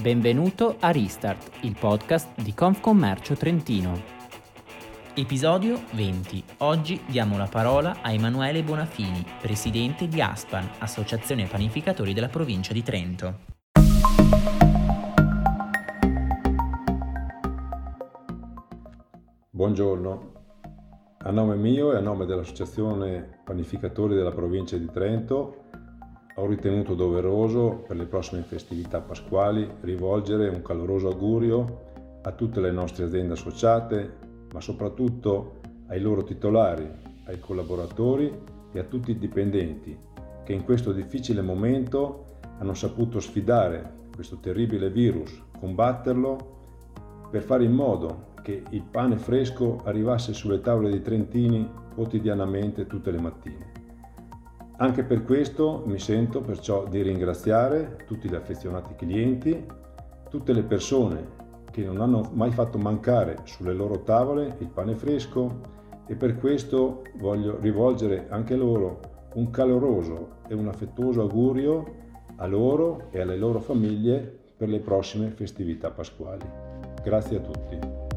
Benvenuto a Restart, il podcast di Confcommercio Trentino. Episodio 20. Oggi diamo la parola a Emanuele Bonafini, presidente di Aspan, Associazione Panificatori della provincia di Trento. Buongiorno, a nome mio e a nome dell'Associazione Panificatori della provincia di Trento ho ritenuto doveroso per le prossime festività pasquali rivolgere un caloroso augurio a tutte le nostre aziende associate, ma soprattutto ai loro titolari, ai collaboratori e a tutti i dipendenti che in questo difficile momento hanno saputo sfidare questo terribile virus, combatterlo per fare in modo che il pane fresco arrivasse sulle tavole dei trentini quotidianamente tutte le mattine. Anche per questo mi sento perciò di ringraziare tutti gli affezionati clienti, tutte le persone che non hanno mai fatto mancare sulle loro tavole il pane fresco e per questo voglio rivolgere anche loro un caloroso e un affettuoso augurio a loro e alle loro famiglie per le prossime festività pasquali. Grazie a tutti.